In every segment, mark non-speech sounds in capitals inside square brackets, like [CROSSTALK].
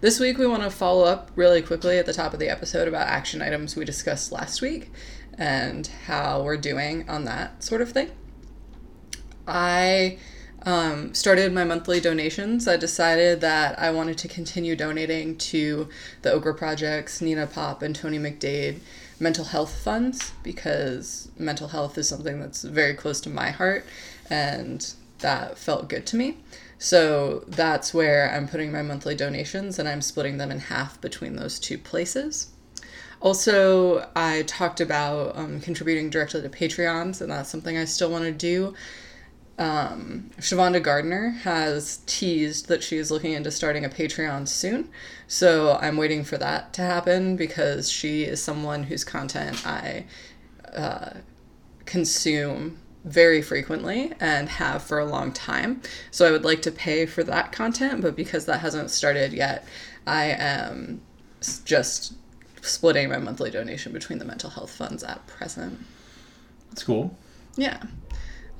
This week we want to follow up really quickly at the top of the episode about action items we discussed last week and how we're doing on that sort of thing. I um, started my monthly donations. I decided that I wanted to continue donating to the Okra Projects, Nina Pop, and Tony McDade mental health funds because mental health is something that's very close to my heart and that felt good to me. So that's where I'm putting my monthly donations and I'm splitting them in half between those two places. Also, I talked about um, contributing directly to Patreons, and that's something I still want to do. Um, Shavonda Gardner has teased that she is looking into starting a Patreon soon, so I'm waiting for that to happen because she is someone whose content I uh, consume very frequently and have for a long time. So I would like to pay for that content, but because that hasn't started yet, I am just splitting my monthly donation between the mental health funds at present. That's cool. Yeah.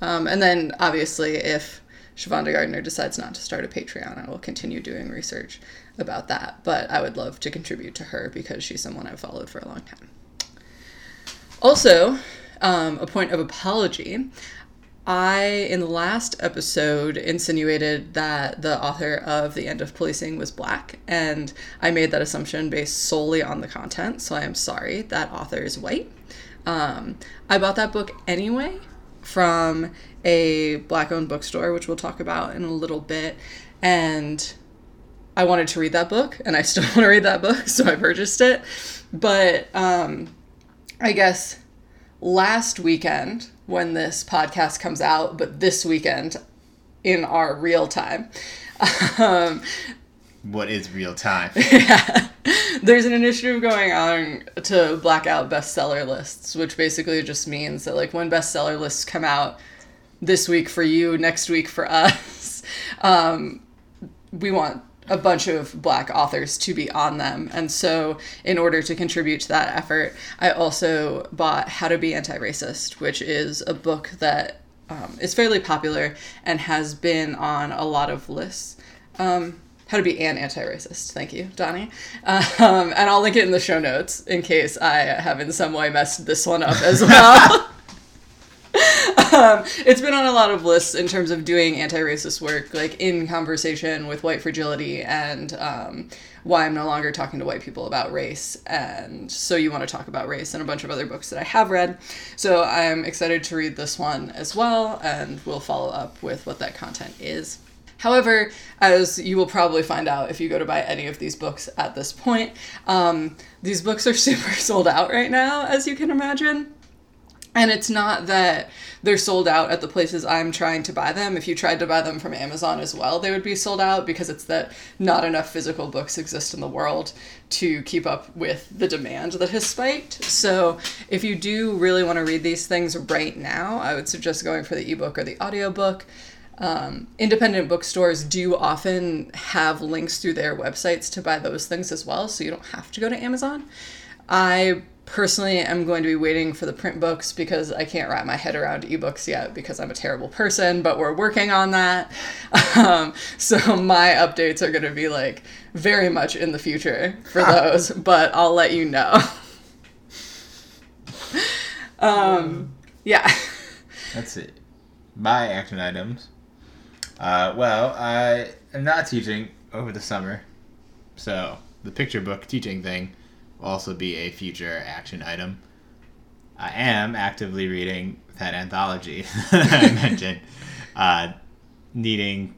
Um, and then obviously, if Shavonda Gardner decides not to start a Patreon, I will continue doing research about that. But I would love to contribute to her because she's someone I've followed for a long time. Also, um, a point of apology. I, in the last episode, insinuated that the author of The End of Policing was black, and I made that assumption based solely on the content, so I am sorry. That author is white. Um, I bought that book anyway from a black owned bookstore, which we'll talk about in a little bit, and I wanted to read that book, and I still [LAUGHS] want to read that book, so I purchased it. But um, I guess last weekend when this podcast comes out, but this weekend in our real time. Um, What is real time? [LAUGHS] yeah. there's an initiative going on to black out bestseller lists, which basically just means that like when bestseller lists come out this week for you, next week for us, [LAUGHS] um, we want a bunch of black authors to be on them. And so, in order to contribute to that effort, I also bought How to Be Anti Racist, which is a book that um, is fairly popular and has been on a lot of lists. Um, how to be an anti-racist. Thank you, Donnie. Um, and I'll link it in the show notes in case I have in some way messed this one up as [LAUGHS] well. Um, it's been on a lot of lists in terms of doing anti-racist work, like in conversation with white fragility and um, why I'm no longer talking to white people about race. And so you want to talk about race and a bunch of other books that I have read. So I'm excited to read this one as well, and we'll follow up with what that content is. However, as you will probably find out if you go to buy any of these books at this point, um, these books are [LAUGHS] super sold out right now, as you can imagine. And it's not that they're sold out at the places I'm trying to buy them. If you tried to buy them from Amazon as well, they would be sold out because it's that not enough physical books exist in the world to keep up with the demand that has spiked. So, if you do really want to read these things right now, I would suggest going for the ebook or the audiobook. Um, independent bookstores do often have links through their websites to buy those things as well, so you don't have to go to Amazon. I personally am going to be waiting for the print books because I can't wrap my head around ebooks yet because I'm a terrible person, but we're working on that. [LAUGHS] Um, so my updates are going to be like very much in the future for [LAUGHS] those, but I'll let you know. [LAUGHS] um, yeah. That's it. My action items. Uh, well, I am not teaching over the summer, so the picture book teaching thing will also be a future action item. I am actively reading that anthology [LAUGHS] that I mentioned, uh, needing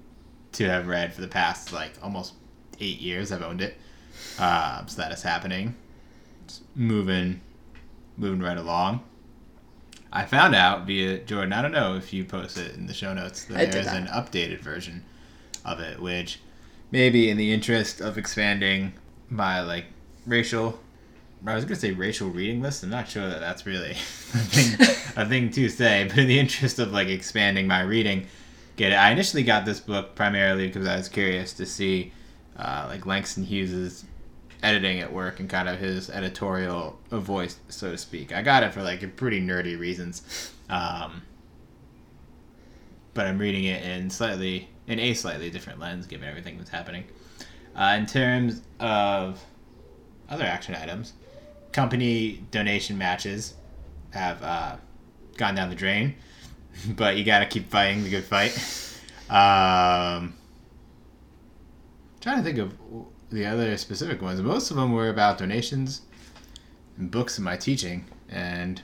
to have read for the past like almost eight years. I've owned it, uh, so that is happening. It's moving, moving right along. I found out via Jordan. I don't know if you posted it in the show notes that I did there's that. an updated version of it, which maybe in the interest of expanding my like racial. I was gonna say racial reading list. I'm not sure that that's really [LAUGHS] a thing, a thing to say, but in the interest of like expanding my reading, get it. I initially got this book primarily because I was curious to see uh, like Langston Hughes's editing at work and kind of his editorial voice, so to speak. I got it for like pretty nerdy reasons, um, but I'm reading it in slightly in a slightly different lens given everything that's happening. Uh, in terms of other action items, company donation matches have uh, gone down the drain, [LAUGHS] but you got to keep fighting the good fight. Um, trying to think of the other specific ones. Most of them were about donations and books in my teaching, and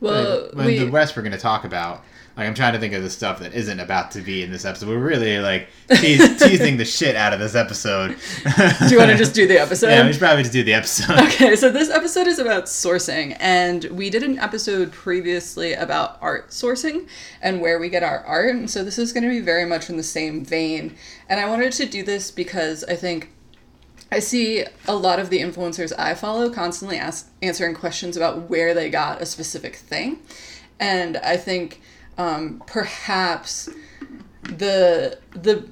Well, we, the rest we're going to talk about. Like I'm trying to think of the stuff that isn't about to be in this episode. We're really like teas- [LAUGHS] teasing the shit out of this episode. do you want to just do the episode? Yeah, we should probably just do the episode. [LAUGHS] Okay, so this episode is about sourcing, and we did an episode previously about art sourcing and where we get our art. And so this is going to be very much in the same vein. And I wanted to do this because I think I see a lot of the influencers I follow constantly ask, answering questions about where they got a specific thing. And I think um, perhaps the the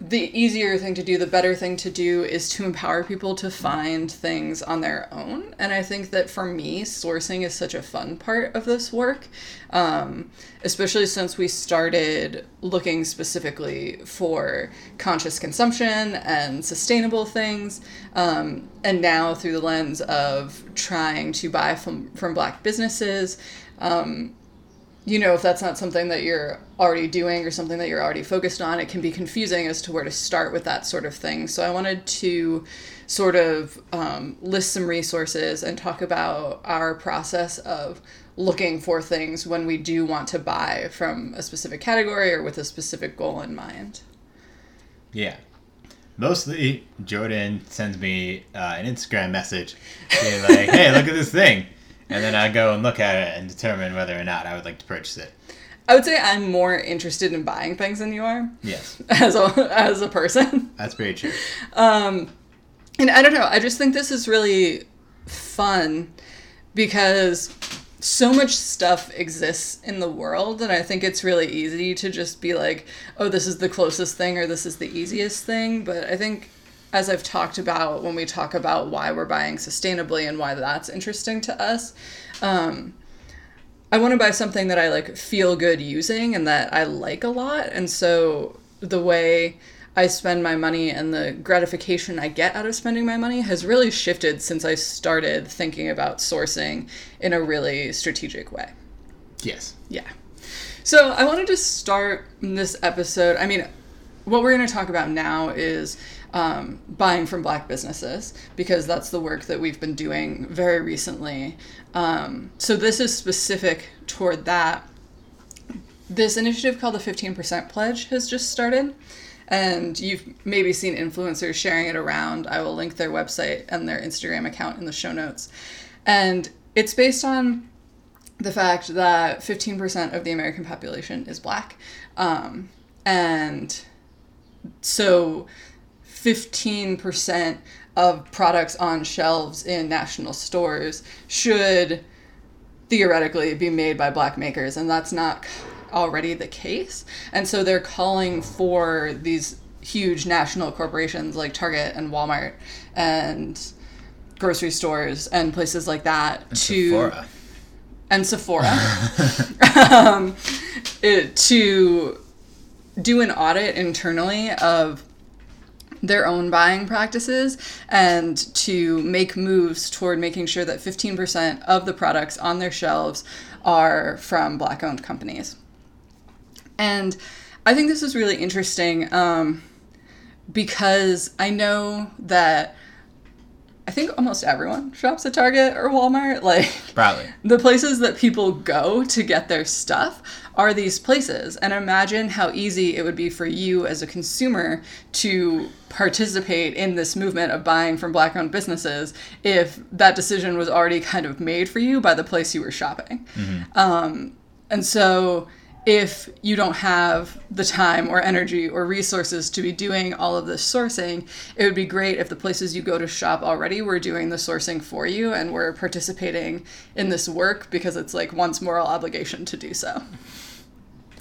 the easier thing to do, the better thing to do is to empower people to find things on their own. And I think that for me, sourcing is such a fun part of this work, um, especially since we started looking specifically for conscious consumption and sustainable things. Um, and now, through the lens of trying to buy from, from Black businesses, um, you know, if that's not something that you're already doing or something that you're already focused on, it can be confusing as to where to start with that sort of thing. So I wanted to sort of um, list some resources and talk about our process of looking for things when we do want to buy from a specific category or with a specific goal in mind. Yeah. Mostly, Jordan sends me uh, an Instagram message being like, [LAUGHS] hey, look at this thing. And then I go and look at it and determine whether or not I would like to purchase it. I would say I'm more interested in buying things than you are Yes, [LAUGHS] as a as a person. that's very true. Um, and I don't know. I just think this is really fun because so much stuff exists in the world, and I think it's really easy to just be like, "Oh, this is the closest thing," or "This is the easiest thing." But I think, as I've talked about when we talk about why we're buying sustainably and why that's interesting to us. Um, I want to buy something that I like feel good using and that I like a lot. And so the way I spend my money and the gratification I get out of spending my money has really shifted since I started thinking about sourcing in a really strategic way. Yes. Yeah. So I wanted to start this episode. I mean, what we're going to talk about now is um, buying from black businesses because that's the work that we've been doing very recently. Um, so this is specific toward that. This initiative called the 15% Pledge has just started. And you've maybe seen influencers sharing it around. I will link their website and their Instagram account in the show notes. And it's based on the fact that 15% of the American population is black. Um, and so 15% of products on shelves in national stores should theoretically be made by black makers, and that's not already the case. And so they're calling for these huge national corporations like Target and Walmart and grocery stores and places like that to Sephora. and Sephora [LAUGHS] um, it- to do an audit internally of their own buying practices and to make moves toward making sure that 15% of the products on their shelves are from black owned companies. And I think this is really interesting um, because I know that I think almost everyone shops at Target or Walmart. Like, Probably. [LAUGHS] the places that people go to get their stuff are these places. And imagine how easy it would be for you as a consumer to participate in this movement of buying from black owned businesses if that decision was already kind of made for you by the place you were shopping. Um, and so if you don't have the time or energy or resources to be doing all of this sourcing, it would be great if the places you go to shop already were doing the sourcing for you and were participating in this work because it's like one's moral obligation to do so.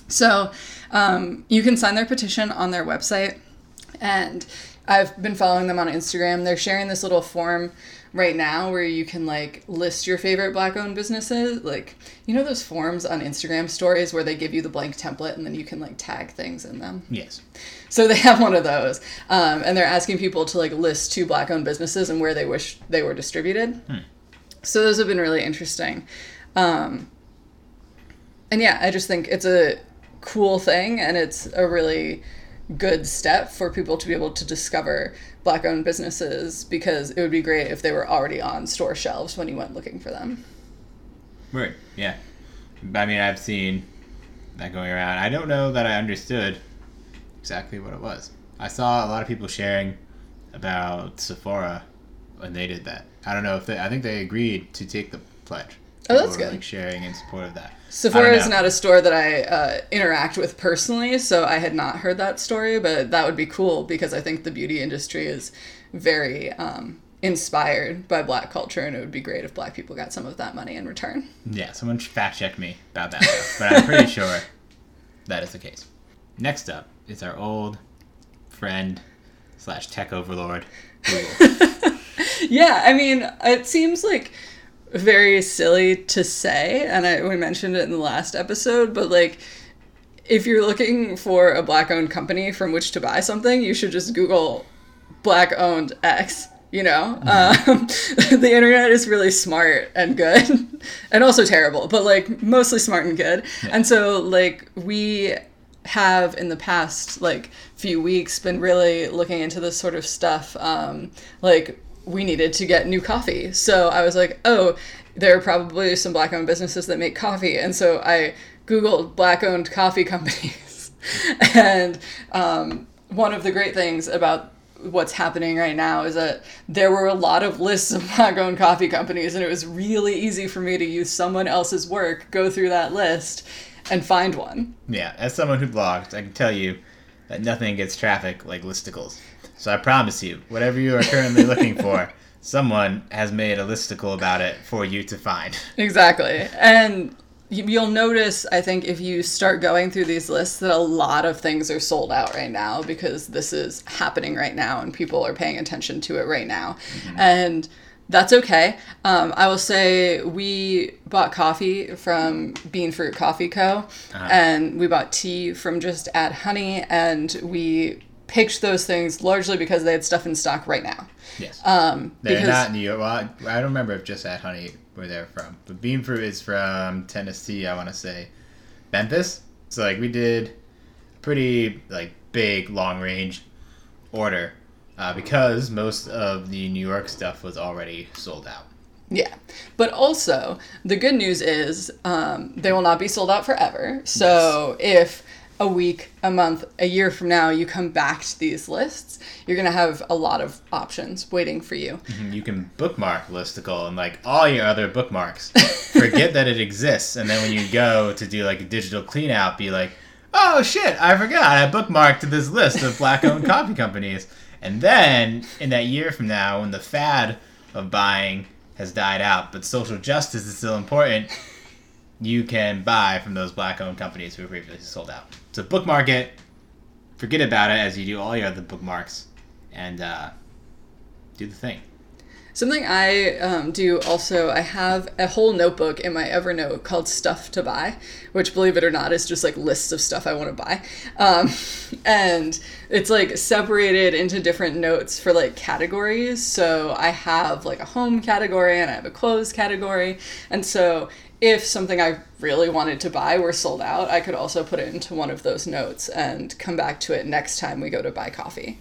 So um, you can sign their petition on their website, and I've been following them on Instagram. They're sharing this little form right now where you can like list your favorite black owned businesses like you know those forms on instagram stories where they give you the blank template and then you can like tag things in them? Yes. so they [LAUGHS] have one of those um, and they're asking people to like list two black owned businesses and where they wish they were distributed. So those have been really interesting. Um, and yeah i just think it's a cool thing and it's a really good step for people to be able to discover black owned businesses because it would be great if they were already on store shelves when you went looking for them Right. Yeah. I mean, I've seen that going around. I don't know that I understood exactly what it was. I saw a lot of people sharing about Sephora when they did that. I don't know if they. I think they agreed to take the pledge. Oh, that's good. Like sharing in support of that. Sephora is not a store that I uh, interact with personally, so I had not heard that story, but that would be cool because I think the beauty industry is very um, inspired by black culture, and it would be great if black people got some of that money in return. Yeah, someone fact check me about that, though, but I'm pretty sure that is the case. Next up is our old friend slash tech overlord, Google. [LAUGHS] Yeah, I mean, it seems like very silly to say, and I, we mentioned it in the last episode, but like, if you're looking for a black owned company from which to buy something, you should just Google black owned X. You know, um, [LAUGHS] the internet is really smart and good, [LAUGHS] and also terrible, but like mostly smart and good. And so, like, we have in the past like few weeks been really looking into this sort of stuff um, like we needed to get new coffee. So i was like oh there are probably some black owned businesses that make coffee. And so i googled black owned coffee [LAUGHS] companies. And um, one of the great things about what's happening right now is that there were a lot of lists of [LAUGHS] black owned coffee companies and it was really easy for me to use someone else's work go through that list and find one. Yeah, as someone who blogs, I can tell you that nothing gets traffic like listicles. So I promise you, whatever you are currently looking for, [LAUGHS] someone has made a listicle about it for you to find. Exactly. And you- you'll notice, I think, if you start going through these lists, that a lot of things are sold out right now because this is happening right now and people are paying attention to it right now. Mm-hmm. And that's okay. Um, I will say we bought coffee from Bean Fruit Coffee Co. and we bought tea from Just Add Honey, and we picked those things largely because they had stuff in stock right now. Yes. Um, They're because not New York. Well, I I don't remember if Just Add Honey where they're from. But Bean Fruit is from Tennessee, I want to say. Memphis? So, like, we did a pretty, like, big, long range order uh, because most of the New York stuff was already sold out. Yeah. But also, the good news is um, they will not be sold out forever. So if a week, a month, a year from now you come back to these lists, you're going to have a lot of options waiting for you. And you can bookmark Listicle and like all your other bookmarks. [LAUGHS] Forget that it exists, and then when you go to do like a digital clean out, be like, "Oh shit, I forgot I bookmarked this list of black-owned [LAUGHS] coffee companies." And then in that year from now, when the fad of buying has died out, but social justice is still important, you can buy from those black-owned companies who were previously sold out. So bookmark it. Forget about it as you do all your other bookmarks, and uh, do the thing. Something I um, do also, I have a whole notebook in my Evernote called Stuff to Buy, which, believe it or not, is just like lists of stuff I want to buy. Um, [LAUGHS] and it's like separated into different notes for like categories. So I have like a home category and I have a clothes category. And so if something I really wanted to buy were sold out, I could also put it into one of those notes and come back to it next time we go to buy coffee.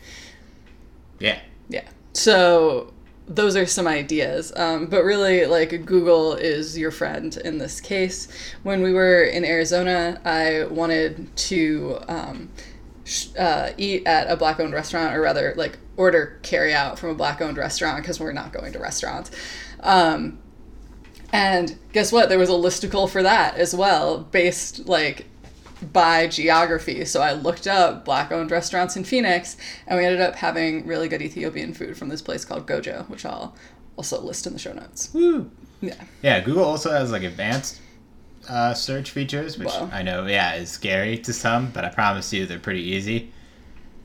Yeah. Yeah. So those are some ideas. Um, but really, like, Google is your friend in this case. When we were in Arizona, I wanted to um, sh- uh, eat at a black owned restaurant, or rather, like, order carry out from a black owned restaurant because we're not going to restaurants. Um, and guess what? There was a listicle for that as well, based like by geography. So I looked up black owned restaurants in Phoenix and we ended up having really good Ethiopian food from this place called Gojo, which I'll also list in the show notes. Woo. Yeah. Yeah, Google also has like advanced uh, search features, which Wow. I know, yeah, is scary to some, but I promise you they're pretty easy.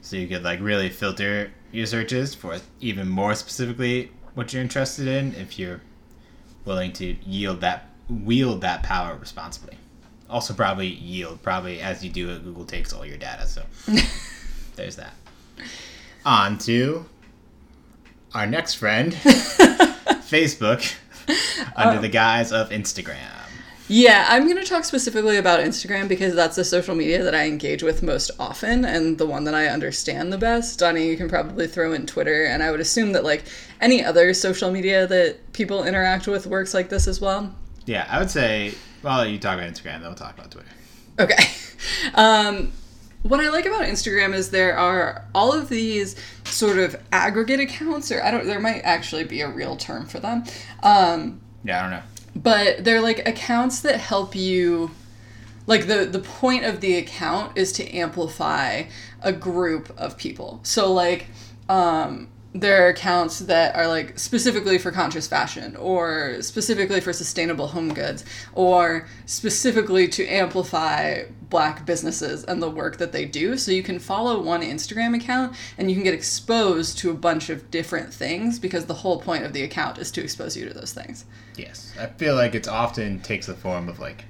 So you could like really filter your searches for even more specifically what you're interested in if you're willing to yield that wield that power responsibly. Also, probably yield. Probably as you do it, Google takes all your data. So [LAUGHS] there's that. On to our next friend, [LAUGHS] Facebook, [LAUGHS] under the um, guise of Instagram. Yeah, I'm going to talk specifically about Instagram because that's the social media that I engage with most often and the one that I understand the best. Donnie, you can probably throw in Twitter, and I would assume that like any other social media that people interact with works like this as well. Yeah, I would say. Well, you talk about Instagram, then we'll talk about Twitter. Okay. [LAUGHS] Um, what I like about Instagram is there are all of these sort of aggregate accounts, or I don't, there might actually be a real term for them. Um, Yeah, I don't know. but they're like accounts that help you like the the point of the account is to amplify a group of people so like um there are accounts that are like specifically for conscious fashion or specifically for sustainable home goods or specifically to amplify black businesses and the work that they do. So you can follow one instagram account and you can get exposed to a bunch of different things because the whole point of the account is to expose you to those things. Yes, I feel like it's often takes the form of like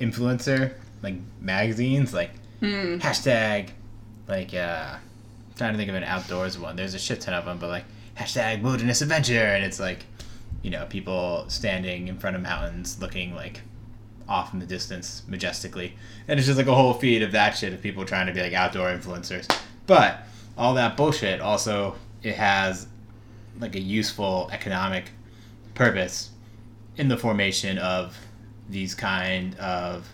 influencer, like magazines, like hashtag, like uh, trying to think of an outdoors one. There's a shit ton of them, but like hashtag wilderness adventure, and it's like, you know, people standing in front of mountains, looking like off in the distance majestically, and it's just like a whole feed of that shit of people trying to be like outdoor influencers. But all that bullshit also it has like a useful economic purpose in the formation of these kind of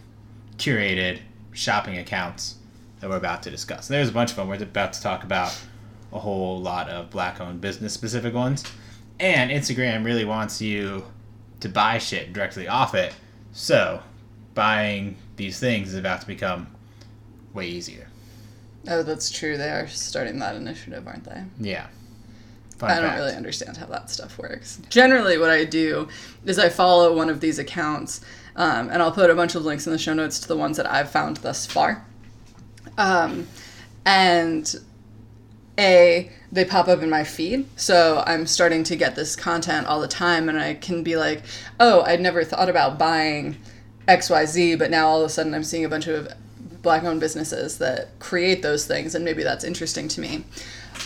curated shopping accounts that we're about to discuss. There's a bunch of them. We're about to talk about a whole lot of black owned business specific ones. And Instagram really wants you to buy shit directly off it. So, buying these things is about to become way easier. Oh, that's true. They are starting that initiative, aren't they? Yeah. Fun I don't really understand how that stuff works. Generally, what I do is I follow one of these accounts, um, and I'll put a bunch of links in the show notes to the ones that I've found thus far. Um, and a they pop up in my feed so i'm starting to get this content all the time and i can be like oh i'd never thought about buying xyz but now all of a sudden i'm seeing a bunch of black owned businesses that create those things and maybe that's interesting to me.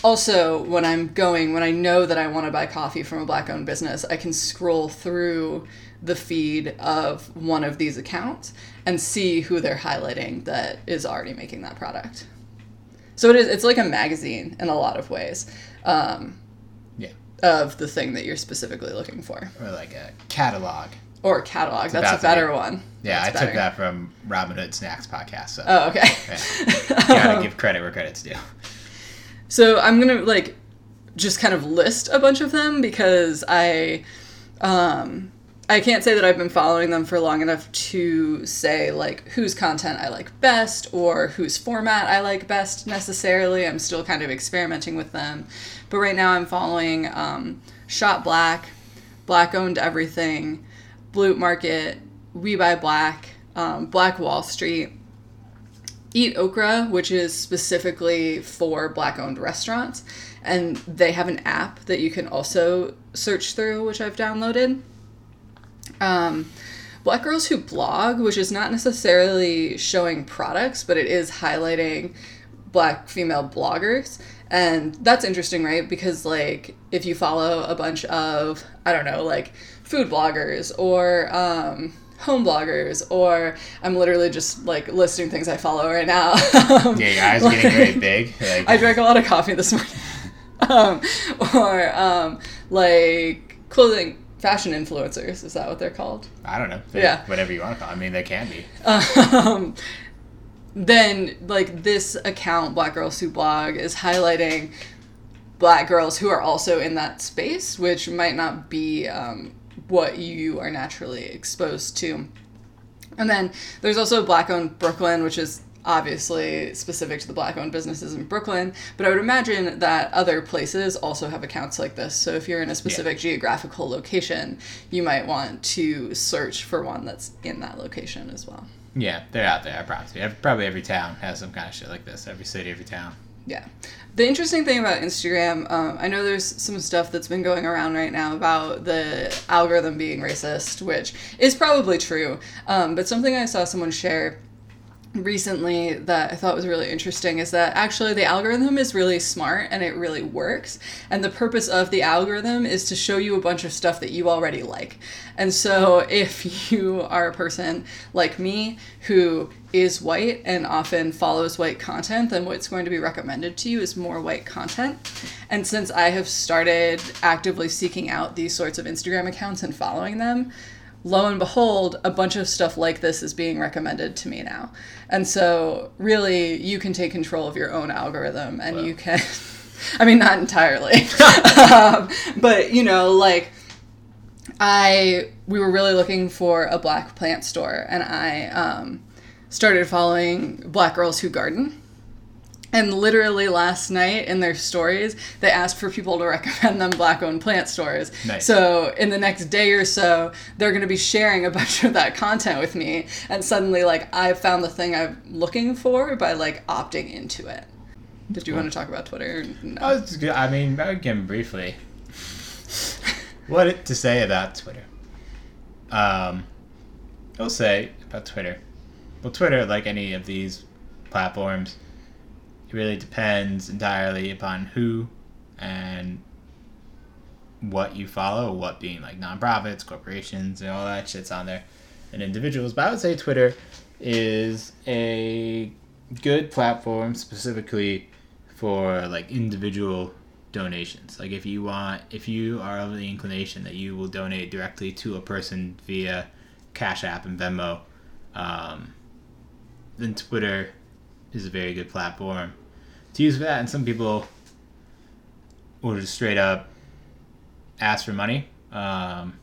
Also when i'm going when i know that i want to buy coffee from a black owned business i can scroll through the feed of one of these accounts and see who they're highlighting that is already making that product so it is. It's like a magazine in a lot of ways. Um, Yeah. Of the thing that you're specifically looking for, Or like a catalog. or catalog. That's a better be- one. Yeah, That's I took that from Robinhood Snacks podcast. So Oh, okay. Yeah. gotta give credit where credit's due. [LAUGHS] So I'm gonna like just kind of list a bunch of them because I um I can't say that I've been following them for long enough to say like whose content I like best or whose format I like best necessarily. I'm still kind of experimenting with them. But right now I'm following um, Shot Black, Black Owned Everything, Blue Market, We Buy Black, um, Black Wall Street, Eat Okra, which is specifically for black owned restaurants. And they have an app that you can also search through, which I've downloaded. Um, Black Girls Who Blog, which is not necessarily showing products, but it is highlighting black female bloggers. And that's interesting, right? Because, like, if you follow a bunch of, I don't know, like food bloggers or um, home bloggers, or I'm literally just like listing things I follow right now. [LAUGHS] Um, Yeah, your eyes are getting very big. [LAUGHS] Like, I drank a lot of coffee this morning. [LAUGHS] um, or um, like clothing fashion influencers. Is that what they're called? I don't know. Yeah. Whatever you want to call. it. I mean, they can be. um, then like this account black girls who blog is highlighting black girls who are also in that space which might not be um, what you are naturally exposed to And then there's also Black Owned Brooklyn, which is obviously specific to the black owned businesses in Brooklyn, but I would imagine that other places also have accounts like this. So if you're in a specific yeah. geographical location, you might want to search for one that's in that location as well. Yeah, they're out there. I promise you. Probably every town has some kind of shit like this. Every city, every town. Yeah. The interesting thing about Instagram, um, I know there's some stuff that's been going around right now about the algorithm being racist, which is probably true. Um, but something I saw someone share recently that I thought was really interesting is that actually the algorithm is really smart and it really works. And the purpose of the algorithm is to show you a bunch of stuff that you already like. And so [LAUGHS] if you are a person like me who is white and often follows white content, then what's going to be recommended to you is more white content. And since I have started actively seeking out these sorts of Instagram accounts and following them, lo and behold, a bunch of stuff like this is being recommended to me now. And so, really, you can take control of your own algorithm and you can, [LAUGHS] I mean, not entirely, [LAUGHS] [LAUGHS] um, but you know, like, I, we were really looking for a black plant store and I um, started following Black Girls Who Garden and literally last night in their stories, they asked for people to recommend them black owned plant stores. Nice. So in the next day or so, they're going to be sharing a [LAUGHS] bunch of that content with me. And suddenly, like, I found the thing I'm looking for by, like, opting into it. Did you cool. want to talk about Twitter? No. Oh, I mean, again, briefly. [LAUGHS] what to say about Twitter? Um, I'll say about Twitter. Well, Twitter, like any of these platforms, really depends entirely upon who and what you follow, what being like nonprofits, corporations, and all that shit's on there, and individuals. But I would say Twitter is a good platform specifically for like individual donations. Like if you want, if you are of the inclination that you will donate directly to a person via Cash App and Venmo, um, then Twitter is a very good platform to use for that. And some people will just straight up ask for money. Um,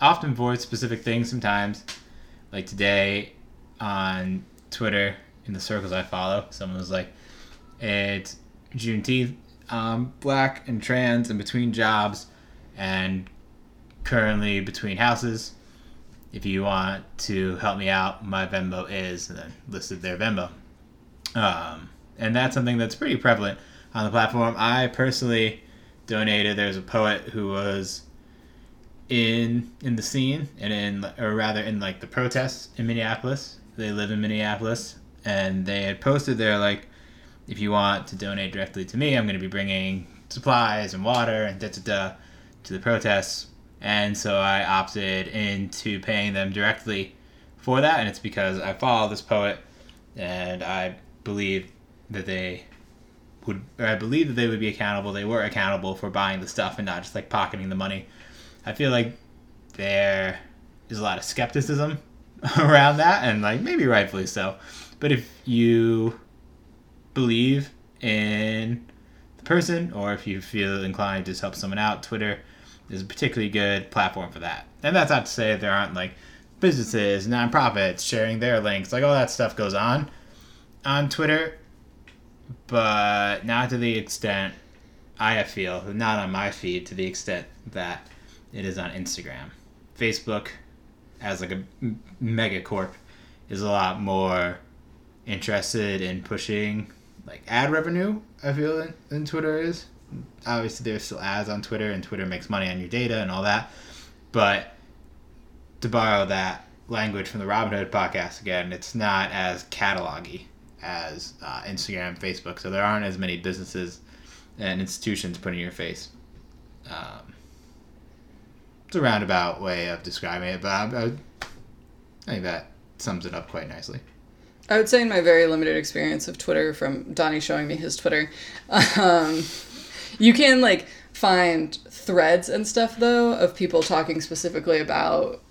often for specific things sometimes. Like today on Twitter, in the circles I follow, someone was like, it's Juneteenth, um, black and trans and between jobs and currently between houses. If you want to help me out, my Venmo is, and then listed their Venmo. Um, and that's something that's pretty prevalent on the platform. I personally donated. There's a poet who was in in the scene and in or rather in like the protests in Minneapolis. They live in Minneapolis and they had posted there like if you want to donate directly to me, I'm going to be bringing supplies and water and da da da to the protests. And so I opted into paying them directly for that, and it's because I follow this poet and I believe that they would, I believe that they would be accountable. They were accountable for buying the stuff and not just like pocketing the money. I feel like there is a lot of skepticism [LAUGHS] around that, and like maybe rightfully so. But if you believe in the person, or if you feel inclined to help someone out, Twitter is a particularly good platform for that. And that's not to say there aren't like businesses, nonprofits sharing their links, like all that stuff goes on on Twitter but not to the extent I feel, not on my feed to the extent that it is on Instagram. Facebook, as like a mega corp, is a lot more interested in pushing like ad revenue. I feel than Twitter is. Obviously, there's still ads on Twitter, and Twitter makes money on your data and all that. But to borrow that language from the Robinhood podcast again, it's not as catalogy as uh, Instagram, Facebook. So there aren't as many businesses and institutions put in your face. Um, it's a roundabout way of describing it, but I, I, I think that sums it up quite nicely. I would say in my very limited experience of Twitter, from Donnie showing me his Twitter, [LAUGHS] um, you can like find threads and stuff though of people talking specifically about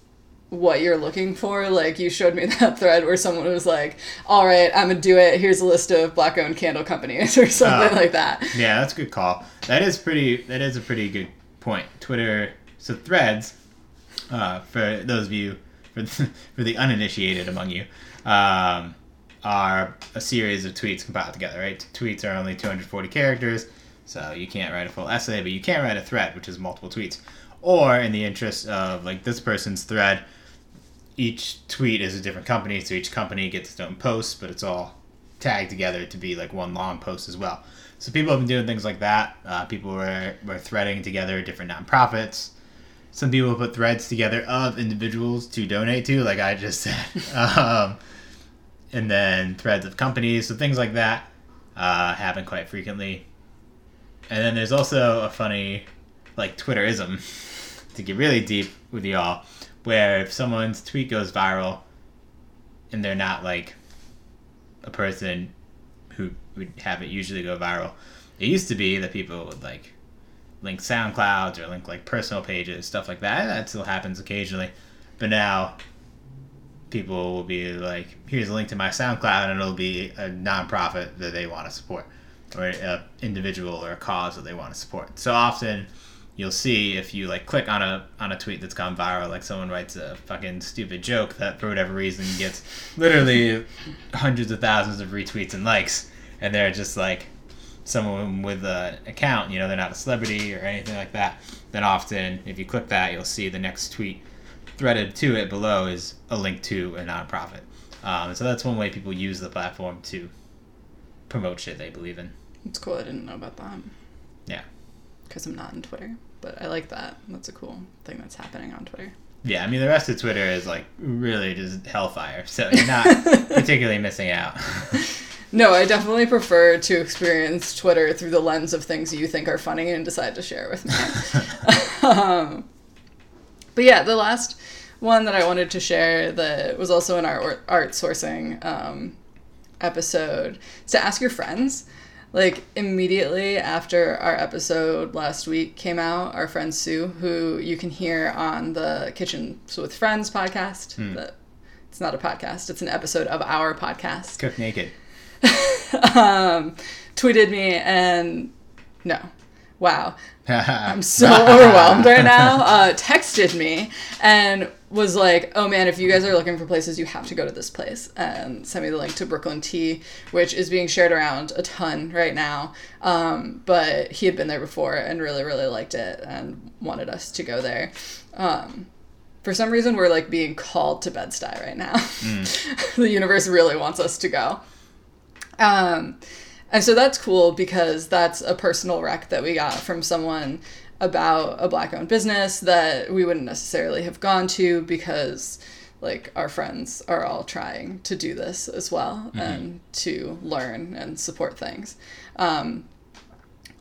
what you're looking for. Like you showed me [LAUGHS] that thread where someone was like, "All right, I'm gonna do it. Here's a list of black-owned candle companies [LAUGHS] or something uh, like that." Yeah, that's a good call. That is pretty. That is a pretty good point. Twitter. So threads. Uh, for those of you, for for the, [LAUGHS] for the uninitiated among you, um, are a series of tweets compiled together. Right, tweets are only 240 characters, so you can't write a full essay, but you can write a thread, which is multiple tweets. Or in the interest of like this person's thread, each tweet is a different company, so each company gets its own post, but it's all tagged together to be like one long post as well. So people have been doing things like that. Uh, people were, were threading together different nonprofits. Some people put threads together of individuals to donate to, like I just [LAUGHS] said. um, and then threads of companies. So things like that uh, happen quite frequently. And then there's also a funny, like, Twitterism, [LAUGHS] to get really deep with y'all, where if someone's tweet goes viral and they're not, like, a person who would have it usually go viral, it used to be that people would, like, link SoundClouds or link, like, personal pages, stuff like that. That still happens occasionally. But now people will be like, here's a link to my SoundCloud, and it'll be a nonprofit that they want to support, or an individual or a cause that they want to support. So often, you'll see if you like click on a on a tweet that's gone viral, like someone writes a fucking stupid joke that for whatever reason gets literally hundreds of thousands of retweets and likes, and they're just like someone with an account, you know, they're not a celebrity or anything like that. Then often, if you click that, you'll see the next tweet threaded to it below is a link to a nonprofit. Um, so that's one way people use the platform to promote shit they believe in. It's cool. I didn't know about that. Yeah. Because I'm not on Twitter, but I like that. That's a cool thing that's happening on Twitter. Yeah, I mean the rest of Twitter is like really just hellfire, so you're not [LAUGHS] particularly missing out. no, I definitely prefer to experience Twitter through the lens of things you think are funny and decide to share with me. [LAUGHS] um, but yeah, the last one that I wanted to share that was also in our art sourcing um, episode is to ask your friends. Like immediately after our episode last week came out, our friend Sue, who you can hear on the Kitchens with Friends podcast, hmm. that it's not a podcast, it's an episode of our podcast. Cook naked. [LAUGHS] um, tweeted me and no, wow. [LAUGHS] I'm so overwhelmed right now. Uh, texted me and was like, "Oh man, if you guys are looking for places, you have to go to this place." And sent me the link to Brooklyn Tea, which is being shared around a ton right now. Um, but he had been there before and really, really liked it and wanted us to go there. Um, for some reason, we're like being called to Bed Stuy right now. Mm. [LAUGHS] the universe really wants us to go. Um, and so that's cool because that's a personal rec that we got from someone about a black owned business that we wouldn't necessarily have gone to because like our friends are all trying to do this as well mm-hmm. and to learn and support things. Um,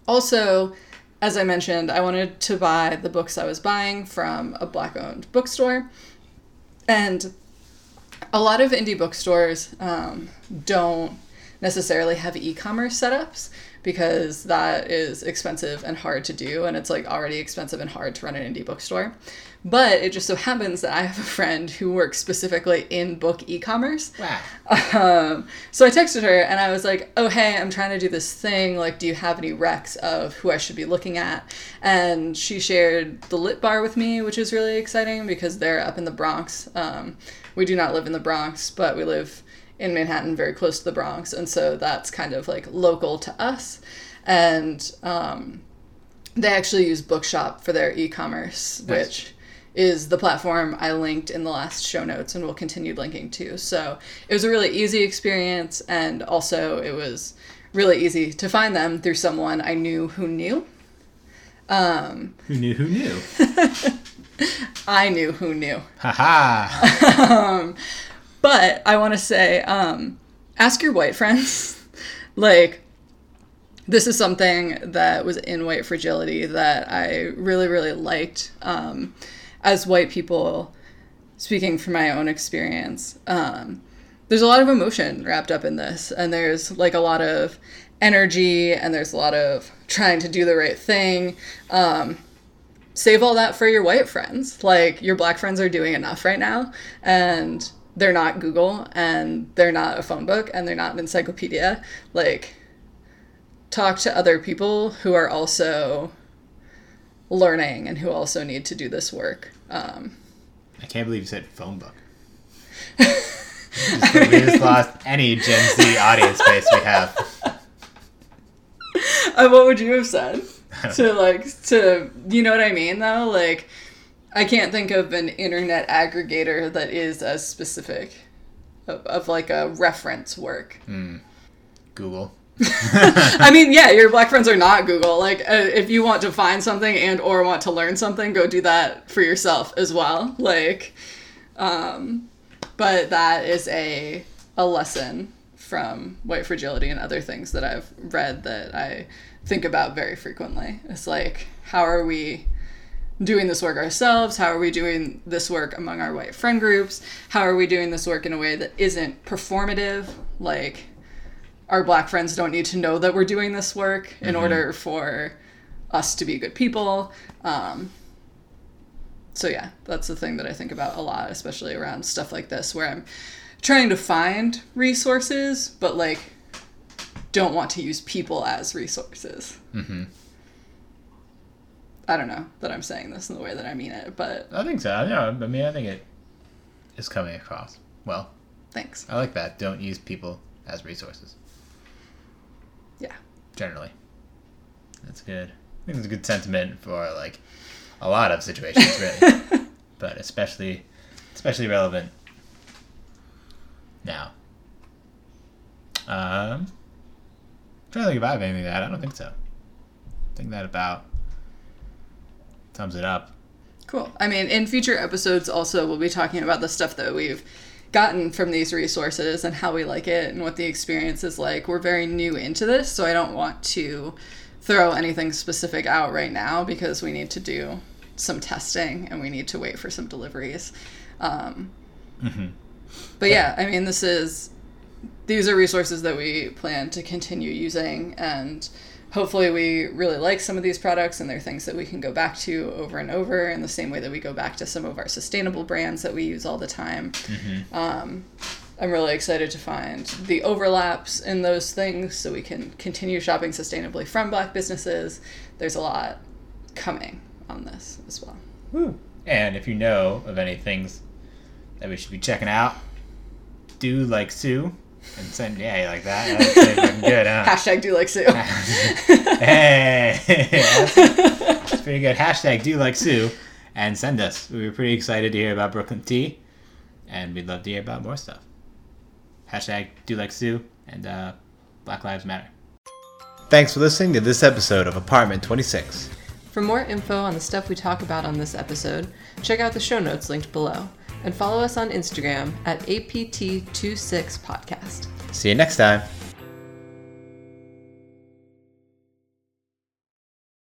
also, as I mentioned, I wanted to buy the books I was buying from a black owned bookstore. And a lot of indie bookstores um, don't necessarily have e-commerce setups because that is expensive and hard to do and it's like already expensive and hard to run an indie bookstore. But it just so happens that i have a friend who works specifically in book e-commerce. Wow. um, so i texted her and i was like oh hey i'm trying to do this thing. Like do you have any recs of who i should be looking at? And she shared the lit bar with me which is really exciting because they're up in the bronx. Um, we do not live in the bronx but we live in Manhattan, very close to the Bronx, and so that's kind of like local to us. And um, they actually use Bookshop for their e-commerce, nice. which is the platform I linked in the last show notes and will continue linking to. So it was a really easy experience, and also it was really easy to find them through someone I knew who knew. Um, who knew who knew? [LAUGHS] I knew who knew. Ha ha. [LAUGHS] um, but I want to say, um, ask your white friends. [LAUGHS] like, this is something that was in white fragility that I really, really liked. Um, as white people, speaking from my own experience, um, there's a lot of emotion wrapped up in this, and there's like a lot of energy, and there's a lot of trying to do the right thing. Um, save all that for your white friends. Like your black friends are doing enough right now, and they're not Google and they're not a phone book and they're not an encyclopedia. Like, talk to other people who are also learning and who also need to do this work. Um, I can't believe you said phone book. Just- we just lost any Gen Z audience base we have. Uh, what would you have said to like to you know what I mean though? Like I can't think of an internet aggregator that is as specific of, of like a reference work. Google. [LAUGHS] I mean, yeah, your black friends are not Google. Like, uh, if you want to find something and or want to learn something, go do that for yourself as well. Like, um, but that is a a lesson from white fragility and other things that I've read that I think about very frequently. It's like, how are we doing this work ourselves? How are we doing this work among our white friend groups? How are we doing this work in a way that isn't performative? Like, our black friends don't need to know that we're doing this work in order for us to be good people. Um, so yeah, that's the thing that I think about a lot, especially around stuff like this, where I'm trying to find resources, but like don't want to use people as resources. hmm I don't know that I'm saying this in the way that I mean it, but I think so. Yeah, I mean, I think it is coming across well. thanks. I like that. Don't use people as resources. Yeah. Generally, that's good. I think it's a good sentiment for like a lot of situations, really, [LAUGHS] but especially especially relevant now. Um, trying to think have anything add. I don't think so. I think that about sums it up. Cool. I mean, in future episodes, also, we'll be talking about the stuff that we've gotten from these resources and how we like it and what the experience is like. We're very new into this, so I don't want to throw anything specific out right now because we need to do some testing and we need to wait for some deliveries. Um, Mhm. but yeah, I mean, this is these are resources that we plan to continue using and hopefully we really like some of these products and they're things that we can go back to over and over in the same way that we go back to some of our sustainable brands that we use all the time. Um, i'm really excited to find the overlaps in those things so we can continue shopping sustainably from black businesses. There's a lot coming on this as well. Woo. And if you know of any things that we should be checking out, do like Sue and send. Yeah, you like that? That's pretty good, huh? [LAUGHS] hashtag do like sue [LAUGHS] hey, that's, [LAUGHS] that's pretty good. Hashtag do like Sue and send us. We were pretty excited to hear about Brooklyn Tea, and we'd love to hear about more stuff. Hashtag do like Sue and uh, Black Lives Matter. Thanks for listening to this episode of Apartment 26. For more info on the stuff we talk about on this episode, check out the show notes linked below and follow us on Instagram at APT26podcast. See you next time.